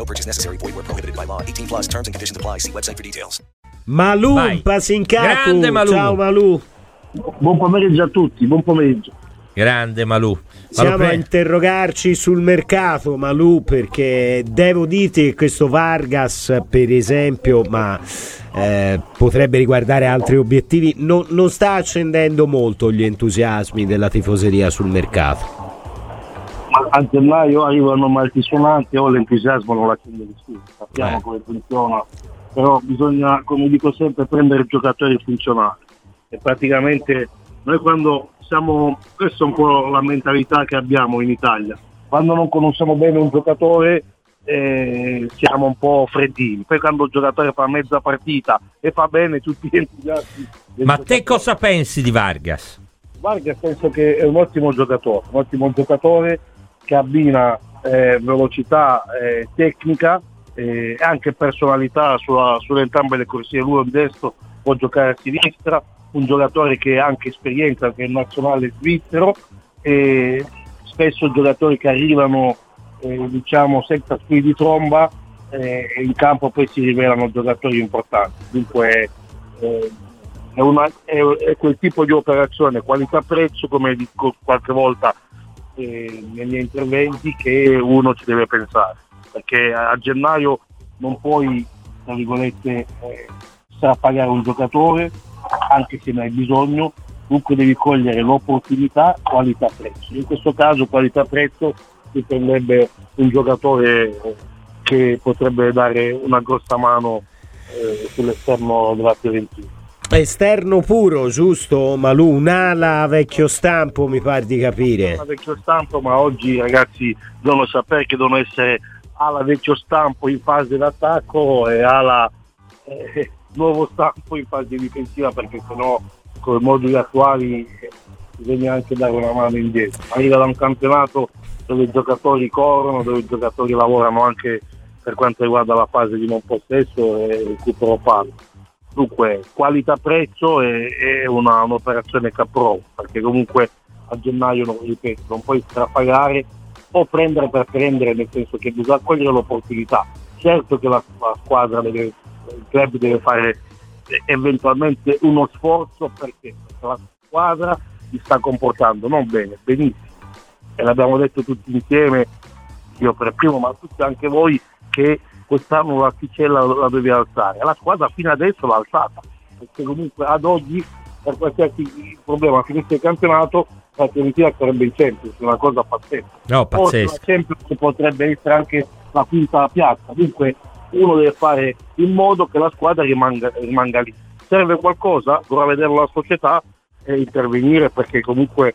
No purchase necessary. Void where prohibited by law. 18 plus terms and conditions apply. See website for details. Malù, Vai. Pasincato. Grande Malù. Ciao Malù. Buon pomeriggio a tutti, buon pomeriggio. Grande Malù. Siamo Malù a interrogarci sul mercato, Malù, perché devo dirti che questo Vargas, per esempio, ma eh, potrebbe riguardare altri obiettivi, non, non sta accendendo molto gli entusiasmi della tifoseria sul mercato. A gennaio arrivano maltisonanti o l'entusiasmo non l'accende nessuno, sappiamo Eh. come funziona, però bisogna, come dico sempre, prendere giocatori funzionali. E praticamente noi quando siamo, questa è un po' la mentalità che abbiamo in Italia, quando non conosciamo bene un giocatore eh, siamo un po' freddini, poi quando il giocatore fa mezza partita e fa bene tutti gli entusiasmi. del Ma te cosa pensi di Vargas? Vargas penso che è un ottimo giocatore, un ottimo giocatore che abbina eh, velocità eh, tecnica eh, e anche personalità sulla, sulle entrambe le corsie. Lui è un destro, può giocare a sinistra, un giocatore che ha anche esperienza, che è nazionale svizzero e spesso giocatori che arrivano eh, diciamo senza spirito di tromba eh, in campo poi si rivelano giocatori importanti. Dunque eh, è, una- è- è quel tipo di operazione qualità-prezzo, come dico qualche volta eh, nei miei interventi, che uno ci deve pensare, perché a gennaio non puoi, tra virgolette, eh, strapagare un giocatore, anche se ne hai bisogno, dunque devi cogliere l'opportunità qualità-prezzo. In questo caso qualità-prezzo si prenderebbe un giocatore eh, che potrebbe dare una grossa mano eh, sull'esterno della Fiorentina. Esterno puro, giusto Malù? Un'ala vecchio stampo, mi pare di capire. Alla vecchio stampo, ma oggi ragazzi devono sapere che devono essere alla vecchio stampo in fase d'attacco e alla eh, nuovo stampo in fase difensiva perché sennò con i moduli attuali eh, bisogna anche dare una mano indietro. Arriva da un campionato dove i giocatori corrono, dove i giocatori lavorano anche per quanto riguarda la fase di non possesso e recupero palla. Dunque, qualità-prezzo è, è una- un'operazione che approvo, perché comunque a gennaio, non, ripeto, non puoi strapagare o prendere per prendere, nel senso che bisogna cogliere l'opportunità. Certo che la, la squadra, deve, il club deve fare eh, eventualmente uno sforzo perché la squadra si sta comportando non bene, benissimo. E l'abbiamo detto tutti insieme, io per primo, ma tutti anche voi, che quest'anno l'asticella la devi alzare. La squadra fino adesso l'ha alzata, perché comunque ad oggi per qualsiasi problema finisse il campionato la Fiorentina sarebbe in Champions, una cosa pazzesca. No, Forse pazzesco. la Champions potrebbe essere anche la quinta piazza, dunque uno deve fare in modo che la squadra rimanga, rimanga lì. Serve qualcosa, dovrà vedere la società e intervenire perché comunque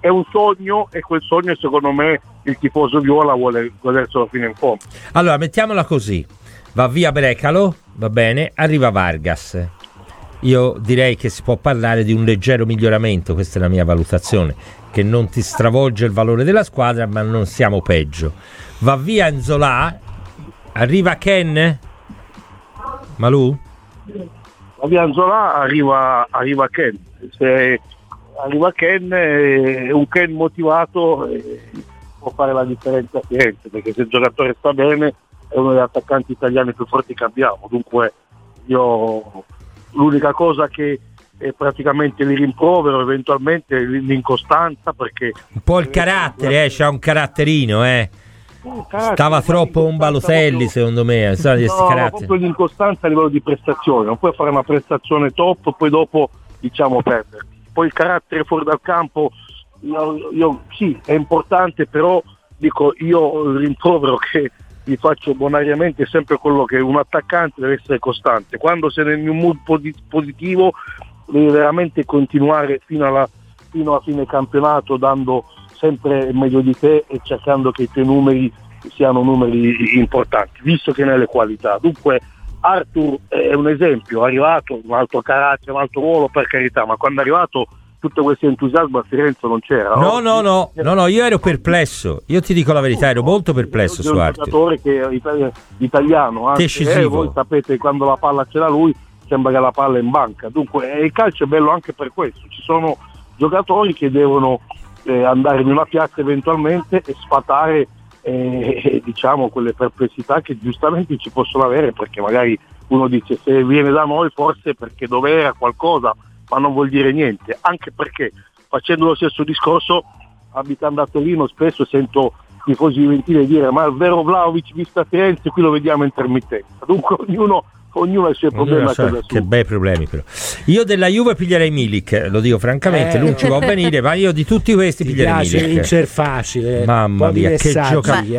è un sogno e quel sogno secondo me il tifoso viola vuole goderselo fino in fondo. Allora, mettiamola così. Va via Brecalo, va bene, arriva Vargas. Io direi che si può parlare di un leggero miglioramento, questa è la mia valutazione, che non ti stravolge il valore della squadra, ma non siamo peggio. Va via Enzola, arriva Ken? Malù? La via Anzola arriva, arriva Ken, se arriva Ken eh, un Ken motivato eh, può fare la differenza a Firenze, perché se il giocatore sta bene è uno degli attaccanti italiani più forti che abbiamo, dunque io l'unica cosa che è praticamente li rimprovero eventualmente l'incostanza perché Un po' il carattere, eh, c'ha un caratterino, eh. Stava troppo un Balotelli, secondo me. eh, questi No, proprio l'incostanza a livello di prestazione, non puoi fare una prestazione top e poi dopo diciamo perderti. Poi il carattere fuori dal campo, io, io- sì, è importante, però dico io rimprovero che vi faccio bonariamente sempre quello che un attaccante deve essere costante. Quando sei in un mood posi- positivo devi veramente continuare fino alla, fino alla fine campionato dando sempre meglio di te e cercando che i tuoi numeri siano numeri importanti, visto che ne hai le qualità. Dunque Arthur è un esempio, è arrivato, un altro carattere, un altro ruolo per carità, ma quando è arrivato tutto questo entusiasmo a Firenze non c'era. No, no, no, no, no, io ero perplesso. Io ti dico la verità, ero molto perplesso è su un Arthur. giocatore che italiano, anche, eh, voi sapete quando la palla ce l'ha lui sembra che la palla è in banca, dunque eh, il calcio è bello anche per questo, ci sono giocatori che devono eh, andare in una piazza eventualmente e sfatare eh, diciamo quelle perplessità che giustamente ci possono avere perché magari uno dice se viene da noi forse perché dov'era qualcosa ma non vuol dire niente anche perché facendo lo stesso discorso abitando a Torino spesso sento tifosi juventini dire ma il vero Vlaovic visto a Firenze qui lo vediamo intermittenza dunque ognuno, ognuno ha i suoi problemi casa che bei problemi però. Io della Juve piglierei Milik, lo dico francamente, Eh. lui non ci può venire, ma io di tutti questi Ti piglierei piace Milik. vincer facile. Mamma mia, che, messaggi,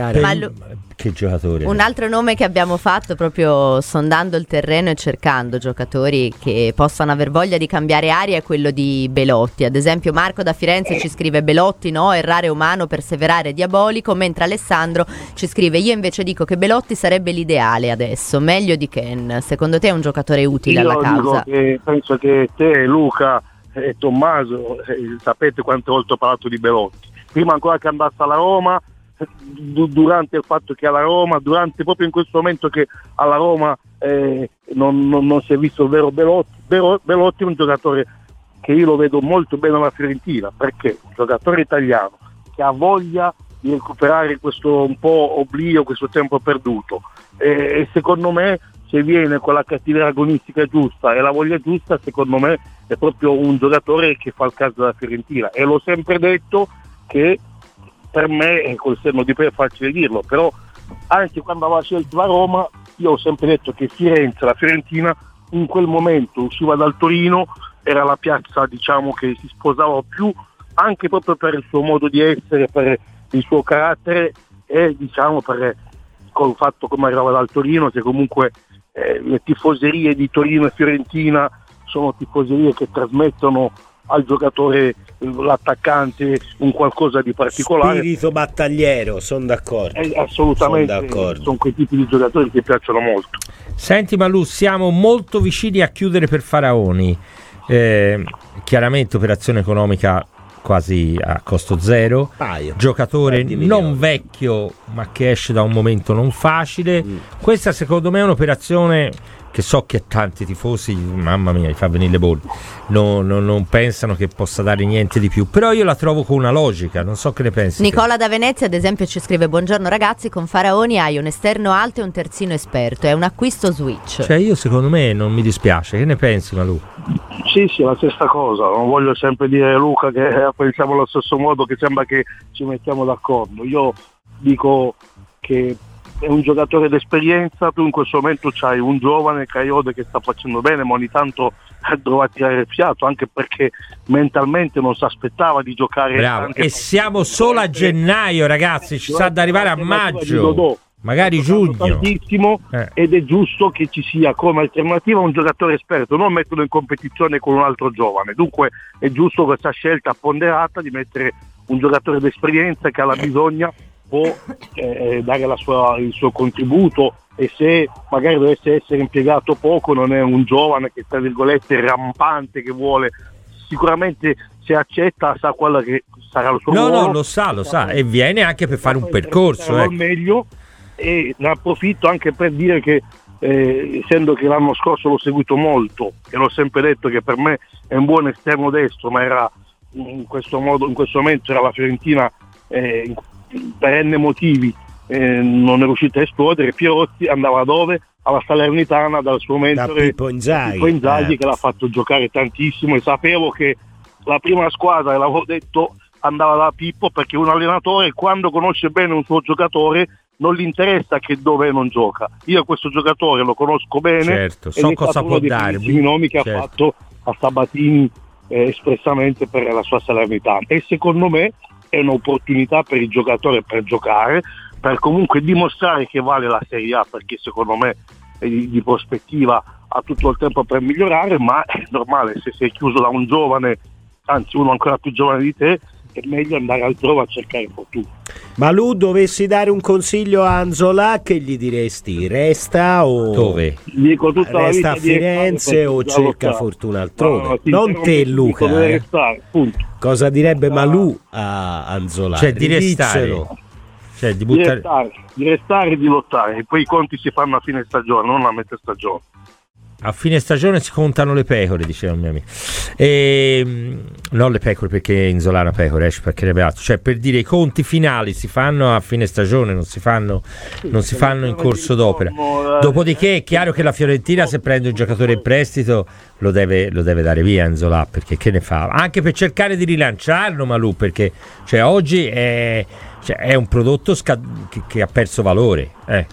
che giocatore. Un altro nome che abbiamo fatto proprio sondando il terreno e cercando giocatori che possano aver voglia di cambiare aria è quello di Belotti. Ad esempio Marco da Firenze ci scrive Belotti no, errare umano, perseverare diabolico, mentre Alessandro ci scrive io invece dico che Belotti sarebbe l'ideale adesso, meglio di Ken. Secondo te è un giocatore utile Io alla dico causa? che penso che te, Luca e Tommaso eh, sapete quante volte ho parlato di Belotti. Prima ancora che andasse alla Roma, durante il fatto che alla Roma, durante proprio in questo momento che alla Roma eh, non, non- non si è visto il vero Belotti. Belo- Belotti è un giocatore che io lo vedo molto bene alla Fiorentina, perché un giocatore italiano che ha voglia di recuperare questo un po' oblio, questo tempo perduto. E, e secondo me se viene con la cattiveria agonistica giusta e la voglia giusta, secondo me è proprio un giocatore che fa il caso della Fiorentina. E l'ho sempre detto che per me, col senno di poi è facile dirlo, però anche quando aveva scelto la Roma, io ho sempre detto che Firenze, la Fiorentina, in quel momento usciva dal Torino, era la piazza diciamo che si sposava più anche proprio per il suo modo di essere, per il suo carattere e diciamo per col fatto come arrivava dal Torino, che comunque eh, le tifoserie di Torino e Fiorentina sono tifoserie che trasmettono al giocatore, l'attaccante, un qualcosa di particolare. Spirito battagliero, sono d'accordo. Eh, assolutamente, Sono d'accordo. sono quei tipi di giocatori che piacciono molto. Senti Malù, siamo molto vicini a chiudere per Faraoni. Eh, chiaramente operazione economica quasi a costo zero. Paio. Giocatore 20 milioni. non vecchio, ma che esce da un momento non facile. Mm. Questa secondo me è un'operazione che so che tanti tifosi, mamma mia, gli fa venire le bolle. No- no- non pensano che possa dare niente di più. Però io la trovo con una logica, non so che ne pensi. te. Nicola da Venezia ad esempio ci scrive buongiorno ragazzi con Faraoni hai un esterno alto e un terzino esperto è un acquisto switch Cioè, io secondo me non mi dispiace. Che ne pensi, Malù? Sì, sì, la stessa cosa, non voglio sempre dire Luca che pensiamo allo stesso modo, che sembra che ci mettiamo d'accordo. Io dico che è un giocatore d'esperienza, tu in questo momento c'hai un giovane Caiode che sta facendo bene, ma ogni tanto eh, dovrà tirare il fiato, anche perché mentalmente non si aspettava di giocare. Bravo. E siamo solo a gennaio, ragazzi. Ci sa ad arrivare a maggio. Magari Ha giugno. Eh. ed è giusto che ci sia come alternativa un giocatore esperto, non metterlo in competizione con un altro giovane. Dunque è giusto questa scelta ponderata di mettere un giocatore d'esperienza che alla bisogna può eh, dare la sua- il suo contributo e se magari dovesse essere impiegato poco non è un giovane che tra virgolette rampante che vuole sicuramente se accetta sa quella che sarà il suo No, ruolo no, lo sa, lo sa. E viene anche per fare un percorso. al ecco. meglio e ne approfitto anche per dire che eh, essendo che l'anno scorso l'ho seguito molto e l'ho sempre detto che per me è un buon esterno destro ma era in questo modo in questo momento era la Fiorentina eh, per n motivi eh, non è riuscita a esplodere Pierotti andava dove? alla Salernitana dal suo mentore Pippo Inzaghi. Pippo Inzaghi Eh. che l'ha fatto giocare tantissimo e sapevo che la prima squadra, e l'avevo detto andava da Pippo perché un allenatore quando conosce bene un suo giocatore non gli interessa che dove non gioca. Io questo giocatore lo conosco bene Certo, so cosa può uno dei dare. primissimi nomi che Certo. ha fatto a Sabatini eh, espressamente per la sua Salernitana e secondo me è un'opportunità per il giocatore per giocare, per comunque dimostrare che vale la Serie A perché secondo me è di, di prospettiva ha tutto il tempo per migliorare, ma è normale se sei chiuso da un giovane, anzi uno ancora più giovane di te, è meglio andare altrove a cercare fortuna. Ma Lu, dovessi dare un consiglio a Anzola, che gli diresti? Resta o Dove? Dico tutta la resta a di Firenze o cerca fortuna altrove? No, no, non te, Luca. eh. restare, punto. Cosa direbbe Malù a Anzola? Cioè, di restare. Cioè, di Di buttare... restare, di restare e di lottare, e poi i conti si fanno a fine stagione, non a metà stagione. A fine stagione si contano le pecore, diceva un mio amico. E, non le pecore perché Inzola è una pecora, esce perché altro. Cioè, per dire i conti finali si fanno a fine stagione, non si fanno, non si fanno in corso d'opera. Dopodiché è chiaro che la Fiorentina se prende un giocatore in prestito lo deve, lo deve dare via Enzola perché che ne fa? Anche per cercare di rilanciarlo Malù perché cioè, oggi è, cioè, è un prodotto sca- che, che ha perso valore. Eh.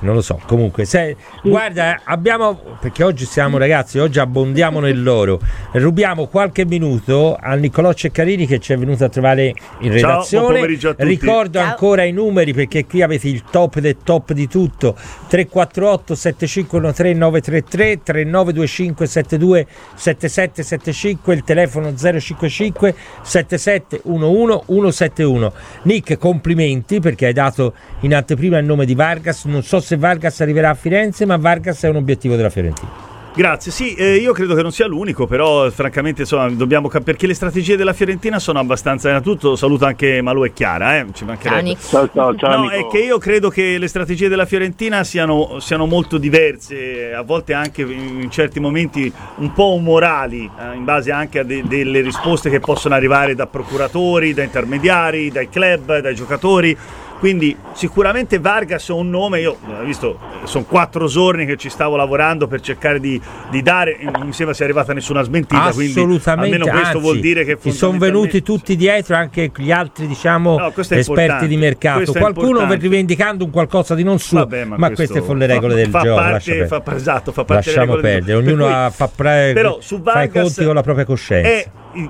Non lo so, comunque, se, guarda, abbiamo perché oggi siamo ragazzi, oggi abbondiamo nell'oro. Rubiamo qualche minuto a Niccolò Ceccarini che ci è venuto a trovare in buon redazione. pomeriggio a tutti. Ricordo Ciao. ancora i numeri perché qui avete il top del top di tutto 348 7513 933 3925 72 7775 il telefono 055 7711 171 Nick complimenti perché hai dato in anteprima il nome di Vargas non so se Vargas arriverà a Firenze ma Vargas è un obiettivo della Fiorentina Grazie, sì, eh, io credo che non sia l'unico, però francamente insomma, dobbiamo cap- perché le strategie della Fiorentina sono abbastanza, innanzitutto saluto anche Malu e Chiara, eh, ci Ciao, mancherebbe. Ciao, ciao, ciao, No, è che io credo che le strategie della Fiorentina siano, siano molto diverse, a volte anche in certi momenti un po' umorali, eh, in base anche a de- delle risposte che possono arrivare da procuratori, da intermediari, dai club, dai giocatori. Quindi sicuramente Vargas è un nome, io ho visto, eh, sono quattro giorni che ci stavo lavorando per cercare di, di dare, eh, non mi sembra sia arrivata nessuna smentita, assolutamente almeno questo anzi, vuol dire che ci sono venuti tutti dietro anche gli altri diciamo No, esperti di mercato. qualcuno rivendicando un qualcosa di non suo Vabbè, ma, questo queste sono le regole fa- del fa gioco parte- fa- esatto, fa parte lasciamo perdere gioco. Per ognuno cui- fa, pre- però su fa i conti con la propria coscienza. è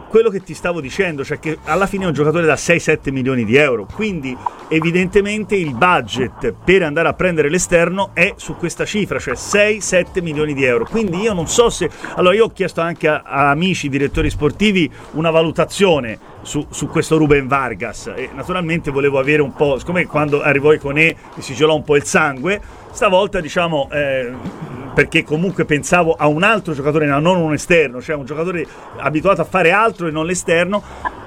quello che ti stavo dicendo, cioè che alla fine è un giocatore da 6-7 milioni di euro, quindi evidentemente il budget per andare a prendere l'esterno è su questa cifra, cioè 6-7 milioni di euro. Quindi io non so se... Allora io ho chiesto anche a, a amici direttori sportivi una valutazione su, su questo Ruben Vargas e naturalmente volevo avere un po', siccome quando arrivò Iconè si gelò un po' il sangue, stavolta diciamo... eh, perché comunque pensavo a un altro giocatore, non un esterno, cioè un giocatore abituato a fare altro e non l'esterno.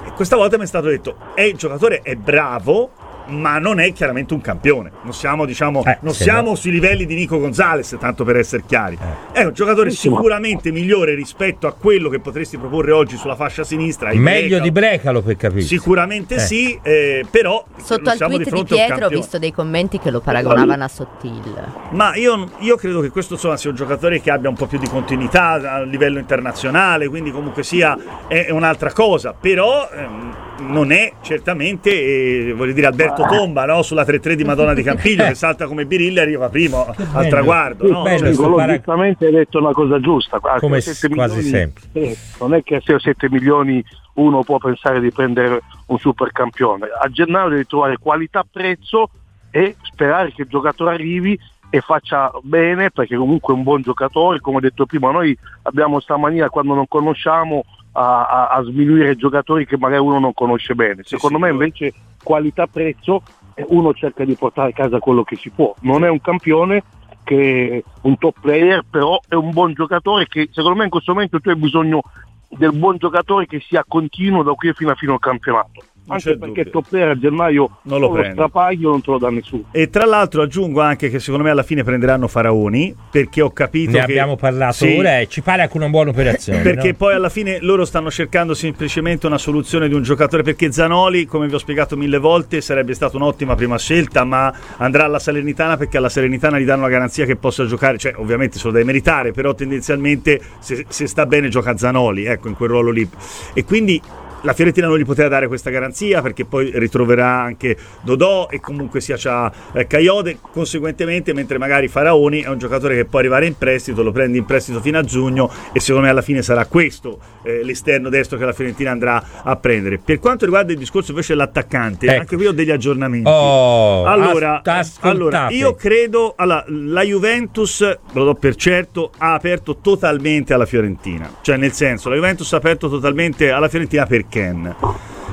E questa volta mi è stato detto: eh, il giocatore è bravo, ma non è chiaramente un campione. Non siamo, diciamo, Eh, non siamo no. sui livelli di Nico Gonzalez, tanto per essere chiari. Eh. È un giocatore sicuramente migliore rispetto a quello che potresti proporre oggi sulla fascia sinistra. meglio Brecalo. di Brecalo per capire Sicuramente Eh. sì, eh, però Sotto non al siamo tweet di, fronte a un Pietro ho visto dei commenti che lo paragonavano a Sottil. Ma io, io credo che questo insomma, sia un giocatore che abbia un po' più di continuità a livello internazionale, quindi comunque sia è, è un'altra cosa, però ehm, non è certamente, eh, voglio dire, Alberto Tomba no? sulla 3-3 di Madonna di Campiglio che salta come Birilla e arriva primo al traguardo. No? bello Cioè, giustamente hai detto una cosa giusta. Come 7 quasi milioni, sempre. eh, non è che a 6 o 7 milioni uno può pensare di prendere un supercampione. A gennaio devi trovare qualità-prezzo e sperare che il giocatore arrivi e faccia bene perché comunque è un buon giocatore, come ho detto prima, noi abbiamo sta mania quando non conosciamo a, a- a sminuire giocatori che magari uno non conosce bene. Sì, Secondo sì, me invece qualità-prezzo eh, uno cerca di portare a casa quello che si può. Non è un campione che è un top player, però è un buon giocatore che secondo me in questo momento tu hai bisogno del buon giocatore che sia continuo da qui fino a fine al campionato. Anche perché dubbio. top player a gennaio Non lo o prende. strapaglio non te lo dà nessuno. E tra l'altro aggiungo anche che secondo me alla fine prenderanno Faraoni perché ho capito ne che abbiamo parlato Sì, ora e ci pare anche una buona operazione Perché no? poi alla fine loro stanno cercando semplicemente una soluzione di un giocatore perché Zanoli, come vi ho spiegato mille volte, sarebbe stata un'ottima prima scelta, ma andrà alla Salernitana perché alla Salernitana gli danno la garanzia che possa giocare, cioè ovviamente se lo deve meritare, però tendenzialmente se, se sta bene gioca Zanoli, ecco, in quel ruolo lì. E quindi la Fiorentina non gli poteva dare questa garanzia perché poi ritroverà anche Dodò e comunque sia c'ha eh, Caiode, conseguentemente mentre magari Faraoni è un giocatore che può arrivare in prestito, lo prendi in prestito fino a giugno e secondo me alla fine sarà questo eh, l'esterno destro che la Fiorentina andrà a prendere. Per quanto riguarda il discorso invece dell'attaccante, Ecco. anche qui ho degli aggiornamenti. Oh, allora, as- allora, io credo allora, la Juventus, lo do per certo, ha aperto totalmente alla Fiorentina. Cioè, nel senso, la Juventus ha aperto totalmente alla Fiorentina per Ken.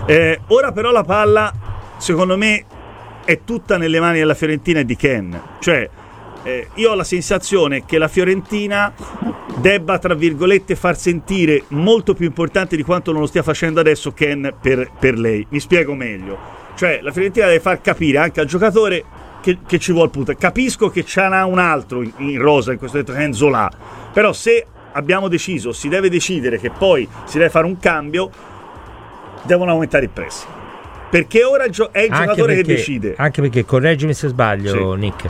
Eh, ora però la palla, secondo me, è tutta nelle mani della Fiorentina e di Ken. Cioè, eh, io ho la sensazione che la Fiorentina debba, tra virgolette, far sentire molto più importante di quanto non lo stia facendo adesso Ken per, per lei. Mi spiego meglio. Cioè, la Fiorentina deve far capire anche al giocatore che, che ci vuole punta. Capisco che ce n'ha un altro in, in rosa, in questo momento, che è Enzola. Però se abbiamo deciso, si deve decidere che poi si deve fare un cambio, devono aumentare il pressing. Perché ora è il giocatore che perché- decide. Anche perché, correggimi se sbaglio, Sì. Nick.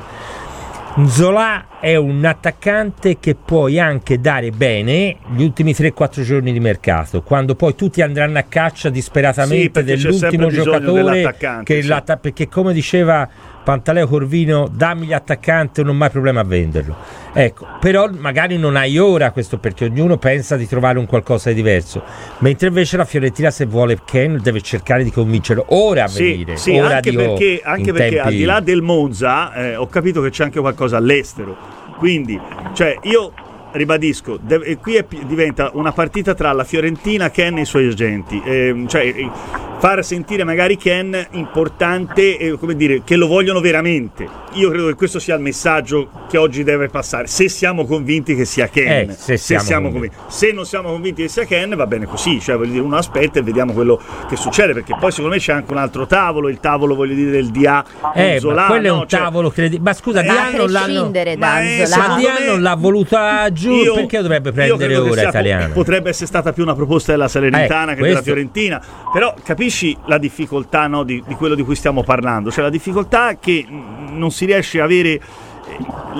Zola è un attaccante che puoi anche dare bene gli ultimi 3-4 giorni di mercato, quando poi tutti andranno a caccia Sì, disperatamente c'è dell'ultimo giocatore che sì. perché come diceva Pantaleo Corvino, dammi l'attaccante, non ho mai problema a venderlo. Ecco, però magari non hai ora questo perché ognuno pensa di trovare un qualcosa di diverso, mentre invece la Fiorentina se vuole Ken deve cercare di convincerlo ora a Sì, venire. sì, ora anche dico, perché, anche perché tempi- al di là del Monza eh, ho capito che c'è anche qualcosa all'estero. Quindi, cioè, io ribadisco, deve- e qui è diventa una partita tra la Fiorentina, Ken e i suoi agenti. Ehm, cioè, eh, far sentire magari Ken importante, e, come dire, che lo vogliono veramente. Io credo che questo sia il messaggio che oggi deve passare. Se siamo convinti che sia Ken, Eh, se siamo convinti. Se non siamo convinti che sia Ken, va bene così. Cioè, voglio dire, uno aspetta e vediamo quello che succede. Perché poi, secondo me, c'è anche un altro tavolo. Il tavolo, voglio dire, del DA. Eh, Zola, ma quello è un Cioè, tavolo credibile. Ma scusa, Ma a Diano l'hanno. prescindere da Ma l'ha voluta giù io- perché dovrebbe prendere ora italiano? Potrebbe essere stata più una proposta della Salernitana Eh, che della questo- Fiorentina. Però capisci la difficoltà no, di, di quello di cui stiamo parlando? Cioè la difficoltà che non si riesce a avere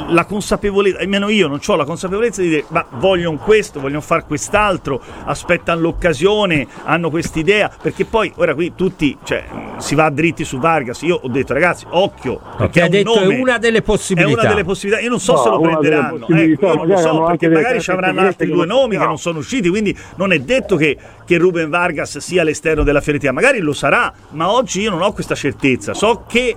la consapevolezza, almeno io non ho la consapevolezza di dire ma vogliono questo, vogliono fare quest'altro, aspettano l'occasione, hanno quest'idea, perché poi ora qui tutti, cioè, si va dritti su Vargas, io ho detto ragazzi, occhio, perché ha è un detto nome, è una delle è possibilità. una delle possibilità. Io non so No, se lo prenderanno. Ecco, io non lo so, perché magari ci avranno altri due nomi che non sono usciti. Quindi non è detto che, che Ruben Vargas sia all'esterno della Fiorentina. Magari lo sarà, ma oggi io non ho questa certezza. So che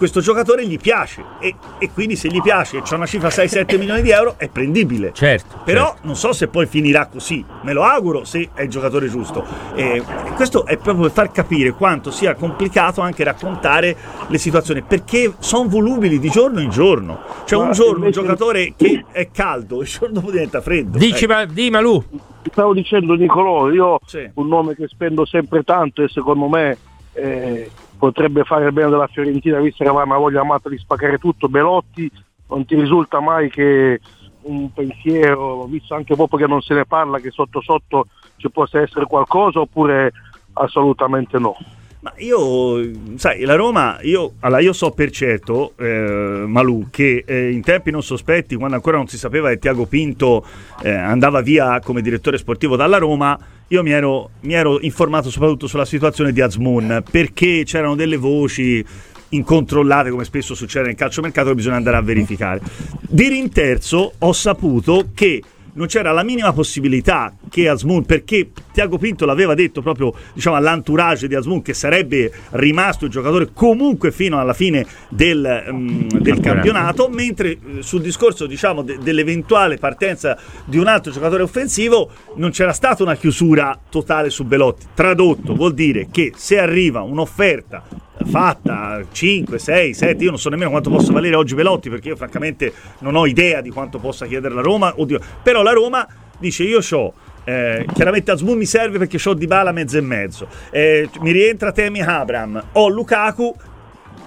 questo giocatore gli piace e, e quindi se gli piace e c'è una cifra 6-7 milioni di euro è prendibile. Certo. Però certo. non so se poi finirà così, me lo auguro se è il giocatore giusto. E e questo è proprio per far capire quanto sia complicato anche raccontare le situazioni, perché sono volubili di giorno in giorno. Cioè un giorno un giocatore che è caldo, il giorno dopo diventa freddo. Dici, Eh, ma, di Malù. Stavo dicendo Nicolò, io Sì. un nome che spendo sempre tanto e secondo me eh, potrebbe fare il bene della Fiorentina visto che aveva una voglia amata di spaccare tutto, Belotti, non ti risulta mai che un pensiero, visto anche proprio che non se ne parla, che sotto sotto ci possa essere qualcosa oppure assolutamente no? Ma io, sai, la Roma, io, allora io so per certo, eh, Malù, che eh, in tempi non sospetti, quando ancora non si sapeva che Tiago Pinto eh, andava via come direttore sportivo dalla Roma, io mi ero, mi ero informato soprattutto sulla situazione di Azmoun, perché c'erano delle voci incontrollate, come spesso succede nel calciomercato, che bisogna andare a verificare. Di rinterzo ho saputo che non c'era la minima possibilità che Asmun, perché Tiago Pinto l'aveva detto proprio diciamo, all'entourage di Asmun che sarebbe rimasto il giocatore comunque fino alla fine del, mm, del campionato, mentre eh, sul discorso diciamo, de- dell'eventuale partenza di un altro giocatore offensivo non c'era stata una chiusura totale su Belotti. Tradotto vuol dire che se arriva un'offerta fatta 5, 6, 7, io non so nemmeno quanto possa valere oggi Velotti perché io francamente non ho idea di quanto possa chiedere la Roma, oddio. però la Roma dice io ho eh, chiaramente Asmun mi serve perché ho Dybala mezzo e mezzo. Eh, mi rientra Temi Abram ho Lukaku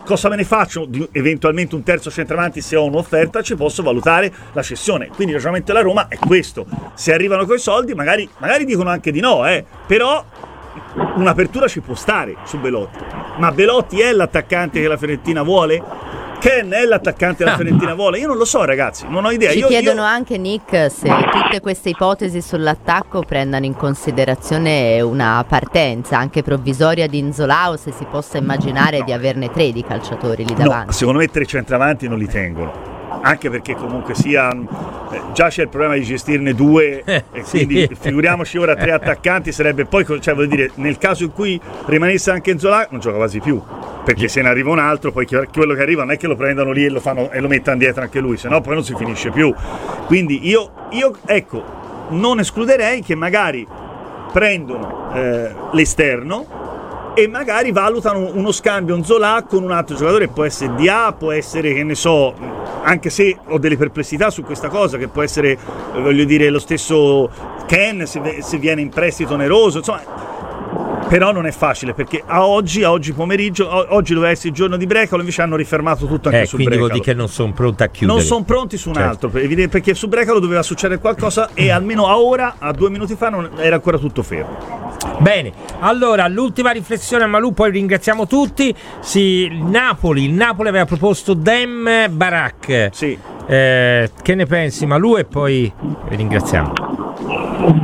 cosa me ne faccio? Di eventualmente un terzo centravanti se ho un'offerta ci posso valutare la cessione. Quindi il ragionamento della Roma è questo. Se arrivano coi soldi magari, magari dicono anche di no eh, però un'apertura ci può stare su Belotti ma Belotti è l'attaccante che la Fiorentina vuole? Ken è l'attaccante la Fiorentina vuole? Io non lo so, ragazzi, non ho idea. Ci Io- chiedono io- anche Nick se tutte queste ipotesi sull'attacco prendano in considerazione una partenza anche provvisoria di Inzola o se si possa immaginare di averne tre di calciatori lì No, davanti. secondo me tre centravanti non li tengono. Anche perché comunque sia eh, già c'è il problema di gestirne due e sì. quindi figuriamoci ora tre attaccanti sarebbe poi cioè voglio dire nel caso in cui rimanesse anche Enzola non gioca quasi più perché se ne arriva un altro poi quello che arriva non è che lo prendano lì e lo, fanno, e lo mettano dietro anche lui se no poi non si finisce più quindi io, io ecco non escluderei che magari prendono eh, l'esterno e magari valutano uno scambio un Zola con un altro giocatore, può essere Dia, può essere che ne so, anche se ho delle perplessità su questa cosa, che può essere, voglio dire, lo stesso Ken se, se viene in prestito oneroso, insomma. Però non è facile perché a oggi, a oggi pomeriggio, o- oggi doveva essere il giorno di Brecalo, invece hanno rifermato tutto anche Eh, su quindi vuol Brecalo. dire che non sono pronta a chiudere. Non sono pronti su un Certo. altro, perché su Brecalo doveva succedere qualcosa e almeno a ora, a due minuti fa, non era ancora tutto fermo. Bene, allora l'ultima riflessione a Malù, poi ringraziamo tutti. Sì, il Napoli, il Napoli aveva proposto Dem Barak. Sì. Eh, che ne pensi Malù e poi ringraziamo.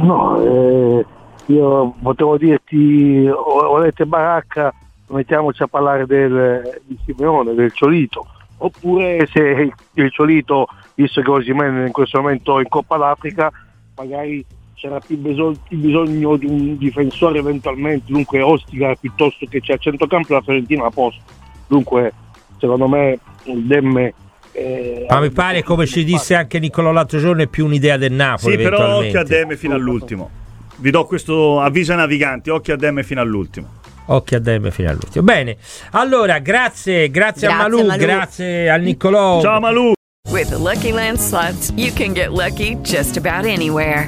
No, eh, io potevo dirti, volete baracca, mettiamoci a parlare del, di Simeone, del Ciolito, oppure se il, il Ciolito, visto che Osimene in questo momento è in Coppa d'Africa, magari c'era più, bisogno di un difensore eventualmente, dunque Ostica piuttosto che c'è a centrocampo la Fiorentina a posto. Dunque, secondo me il Demme... eh, Ma mi pare, come ci disse anche Niccolò l'altro giorno, è più un'idea del Napoli. Sì, però eventualmente. occhio a Demme fino all'ultimo. Vi do questo avviso ai naviganti, occhio a Demme fino all'ultimo. Occhio a Dem fino all'ultimo. Bene, allora grazie, grazie, a Grazie, Malù, Malù. grazie a Niccolò. Ciao Malù! With the Lucky Land slots, you can get lucky just about anywhere.